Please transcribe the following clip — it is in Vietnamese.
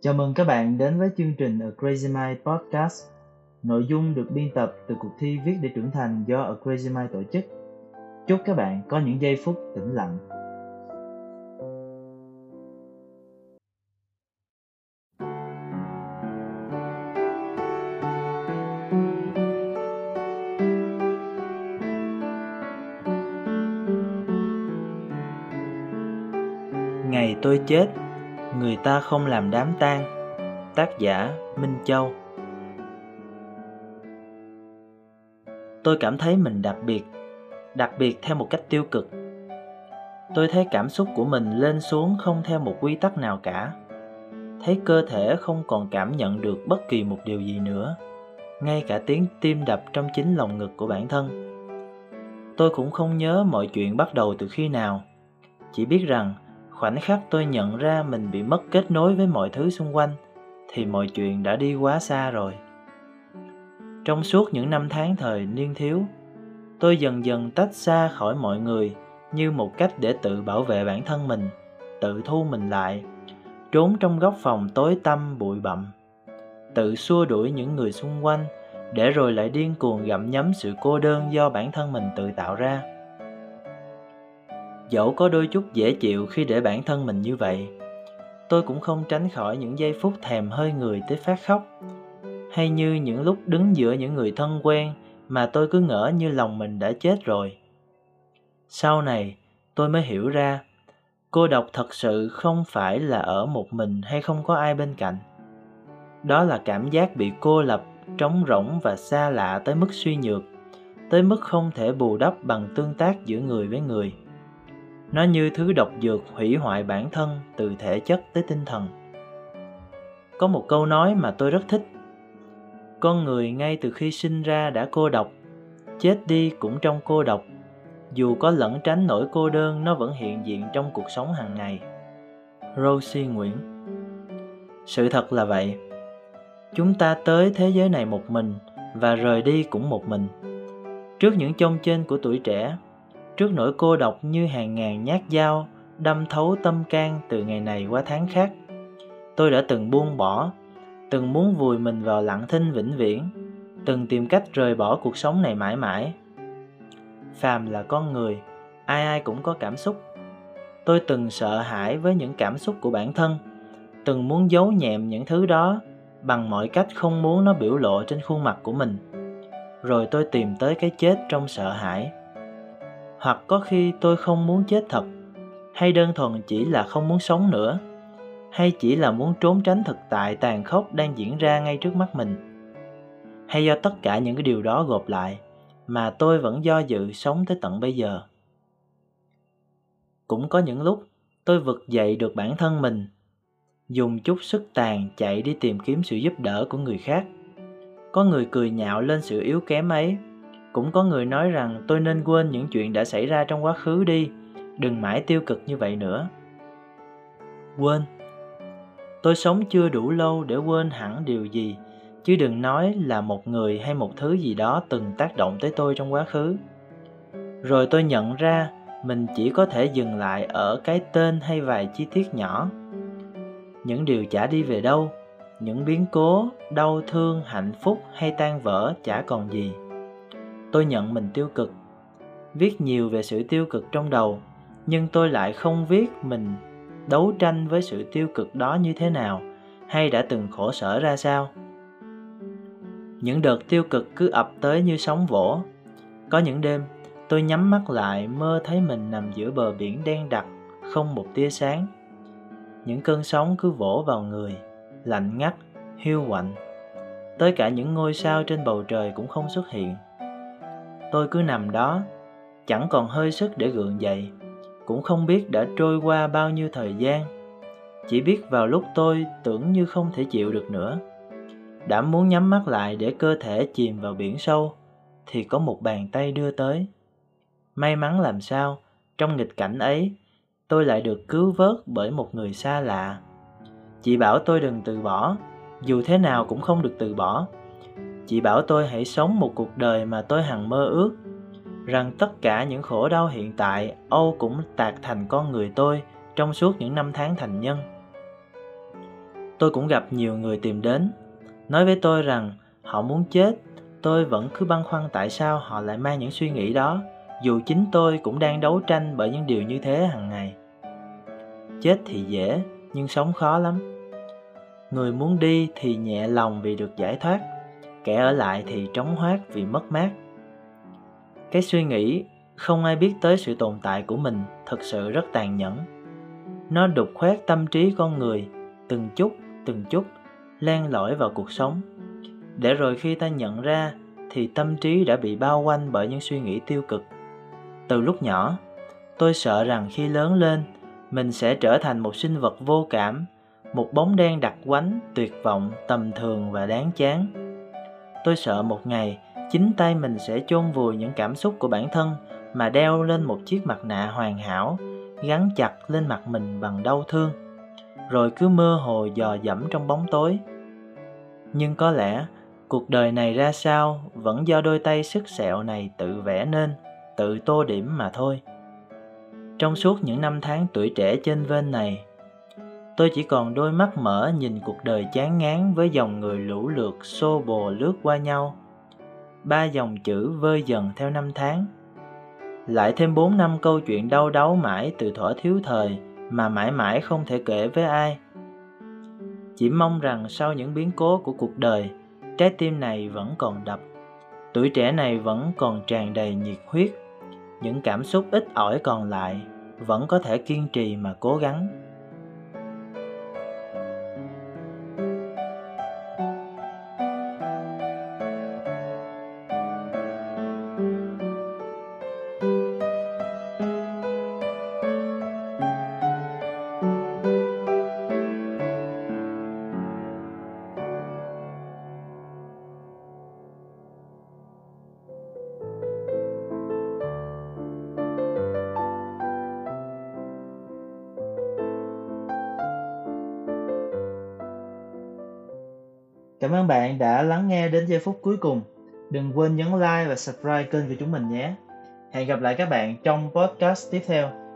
Chào mừng các bạn đến với chương trình A Crazy Mind Podcast. Nội dung được biên tập từ cuộc thi Viết để trưởng thành do A Crazy Mind tổ chức. Chúc các bạn có những giây phút tĩnh lặng. Ngày tôi chết, người ta không làm đám tang. Tác giả Minh Châu Tôi cảm thấy mình đặc biệt, đặc biệt theo một cách tiêu cực. Tôi thấy cảm xúc của mình lên xuống không theo một quy tắc nào cả. Thấy cơ thể không còn cảm nhận được bất kỳ một điều gì nữa, ngay cả tiếng tim đập trong chính lòng ngực của bản thân. Tôi cũng không nhớ mọi chuyện bắt đầu từ khi nào, chỉ biết rằng khoảnh khắc tôi nhận ra mình bị mất kết nối với mọi thứ xung quanh, thì mọi chuyện đã đi quá xa rồi. Trong suốt những năm tháng thời niên thiếu, tôi dần dần tách xa khỏi mọi người như một cách để tự bảo vệ bản thân mình, tự thu mình lại, trốn trong góc phòng tối tăm bụi bặm, tự xua đuổi những người xung quanh để rồi lại điên cuồng gặm nhấm sự cô đơn do bản thân mình tự tạo ra dẫu có đôi chút dễ chịu khi để bản thân mình như vậy, tôi cũng không tránh khỏi những giây phút thèm hơi người tới phát khóc, hay như những lúc đứng giữa những người thân quen mà tôi cứ ngỡ như lòng mình đã chết rồi. Sau này, tôi mới hiểu ra, cô độc thật sự không phải là ở một mình hay không có ai bên cạnh. Đó là cảm giác bị cô lập, trống rỗng và xa lạ tới mức suy nhược, tới mức không thể bù đắp bằng tương tác giữa người với người nó như thứ độc dược hủy hoại bản thân từ thể chất tới tinh thần. Có một câu nói mà tôi rất thích. Con người ngay từ khi sinh ra đã cô độc, chết đi cũng trong cô độc. Dù có lẩn tránh nỗi cô đơn nó vẫn hiện diện trong cuộc sống hàng ngày. Rosie Nguyễn Sự thật là vậy. Chúng ta tới thế giới này một mình và rời đi cũng một mình. Trước những trông trên của tuổi trẻ, trước nỗi cô độc như hàng ngàn nhát dao đâm thấu tâm can từ ngày này qua tháng khác. Tôi đã từng buông bỏ, từng muốn vùi mình vào lặng thinh vĩnh viễn, từng tìm cách rời bỏ cuộc sống này mãi mãi. Phàm là con người, ai ai cũng có cảm xúc. Tôi từng sợ hãi với những cảm xúc của bản thân, từng muốn giấu nhẹm những thứ đó bằng mọi cách không muốn nó biểu lộ trên khuôn mặt của mình. Rồi tôi tìm tới cái chết trong sợ hãi hoặc có khi tôi không muốn chết thật, hay đơn thuần chỉ là không muốn sống nữa, hay chỉ là muốn trốn tránh thực tại tàn khốc đang diễn ra ngay trước mắt mình. Hay do tất cả những cái điều đó gộp lại mà tôi vẫn do dự sống tới tận bây giờ. Cũng có những lúc tôi vực dậy được bản thân mình, dùng chút sức tàn chạy đi tìm kiếm sự giúp đỡ của người khác. Có người cười nhạo lên sự yếu kém ấy cũng có người nói rằng tôi nên quên những chuyện đã xảy ra trong quá khứ đi, đừng mãi tiêu cực như vậy nữa. Quên. Tôi sống chưa đủ lâu để quên hẳn điều gì, chứ đừng nói là một người hay một thứ gì đó từng tác động tới tôi trong quá khứ. Rồi tôi nhận ra mình chỉ có thể dừng lại ở cái tên hay vài chi tiết nhỏ. Những điều chả đi về đâu, những biến cố, đau thương, hạnh phúc hay tan vỡ chả còn gì tôi nhận mình tiêu cực. Viết nhiều về sự tiêu cực trong đầu, nhưng tôi lại không viết mình đấu tranh với sự tiêu cực đó như thế nào, hay đã từng khổ sở ra sao. Những đợt tiêu cực cứ ập tới như sóng vỗ. Có những đêm, tôi nhắm mắt lại mơ thấy mình nằm giữa bờ biển đen đặc, không một tia sáng. Những cơn sóng cứ vỗ vào người, lạnh ngắt, hiu quạnh. Tới cả những ngôi sao trên bầu trời cũng không xuất hiện tôi cứ nằm đó, chẳng còn hơi sức để gượng dậy, cũng không biết đã trôi qua bao nhiêu thời gian. Chỉ biết vào lúc tôi tưởng như không thể chịu được nữa. Đã muốn nhắm mắt lại để cơ thể chìm vào biển sâu, thì có một bàn tay đưa tới. May mắn làm sao, trong nghịch cảnh ấy, tôi lại được cứu vớt bởi một người xa lạ. Chị bảo tôi đừng từ bỏ, dù thế nào cũng không được từ bỏ chị bảo tôi hãy sống một cuộc đời mà tôi hằng mơ ước rằng tất cả những khổ đau hiện tại âu cũng tạc thành con người tôi trong suốt những năm tháng thành nhân tôi cũng gặp nhiều người tìm đến, nói với tôi rằng họ muốn chết, tôi vẫn cứ băn khoăn tại sao họ lại mang những suy nghĩ đó, dù chính tôi cũng đang đấu tranh bởi những điều như thế hàng ngày. Chết thì dễ, nhưng sống khó lắm. Người muốn đi thì nhẹ lòng vì được giải thoát, kẻ ở lại thì trống hoác vì mất mát. Cái suy nghĩ không ai biết tới sự tồn tại của mình thực sự rất tàn nhẫn. Nó đục khoét tâm trí con người, từng chút, từng chút, len lỏi vào cuộc sống. Để rồi khi ta nhận ra thì tâm trí đã bị bao quanh bởi những suy nghĩ tiêu cực. Từ lúc nhỏ, tôi sợ rằng khi lớn lên, mình sẽ trở thành một sinh vật vô cảm, một bóng đen đặc quánh, tuyệt vọng, tầm thường và đáng chán. Tôi sợ một ngày, chính tay mình sẽ chôn vùi những cảm xúc của bản thân mà đeo lên một chiếc mặt nạ hoàn hảo, gắn chặt lên mặt mình bằng đau thương, rồi cứ mơ hồ dò dẫm trong bóng tối. Nhưng có lẽ cuộc đời này ra sao vẫn do đôi tay sức sẹo này tự vẽ nên, tự tô điểm mà thôi. Trong suốt những năm tháng tuổi trẻ trên vên này, tôi chỉ còn đôi mắt mở nhìn cuộc đời chán ngán với dòng người lũ lượt xô bồ lướt qua nhau. Ba dòng chữ vơi dần theo năm tháng. Lại thêm bốn năm câu chuyện đau đáu mãi từ thuở thiếu thời mà mãi mãi không thể kể với ai. Chỉ mong rằng sau những biến cố của cuộc đời, trái tim này vẫn còn đập, tuổi trẻ này vẫn còn tràn đầy nhiệt huyết những cảm xúc ít ỏi còn lại vẫn có thể kiên trì mà cố gắng Cảm ơn bạn đã lắng nghe đến giây phút cuối cùng. Đừng quên nhấn like và subscribe kênh của chúng mình nhé. Hẹn gặp lại các bạn trong podcast tiếp theo.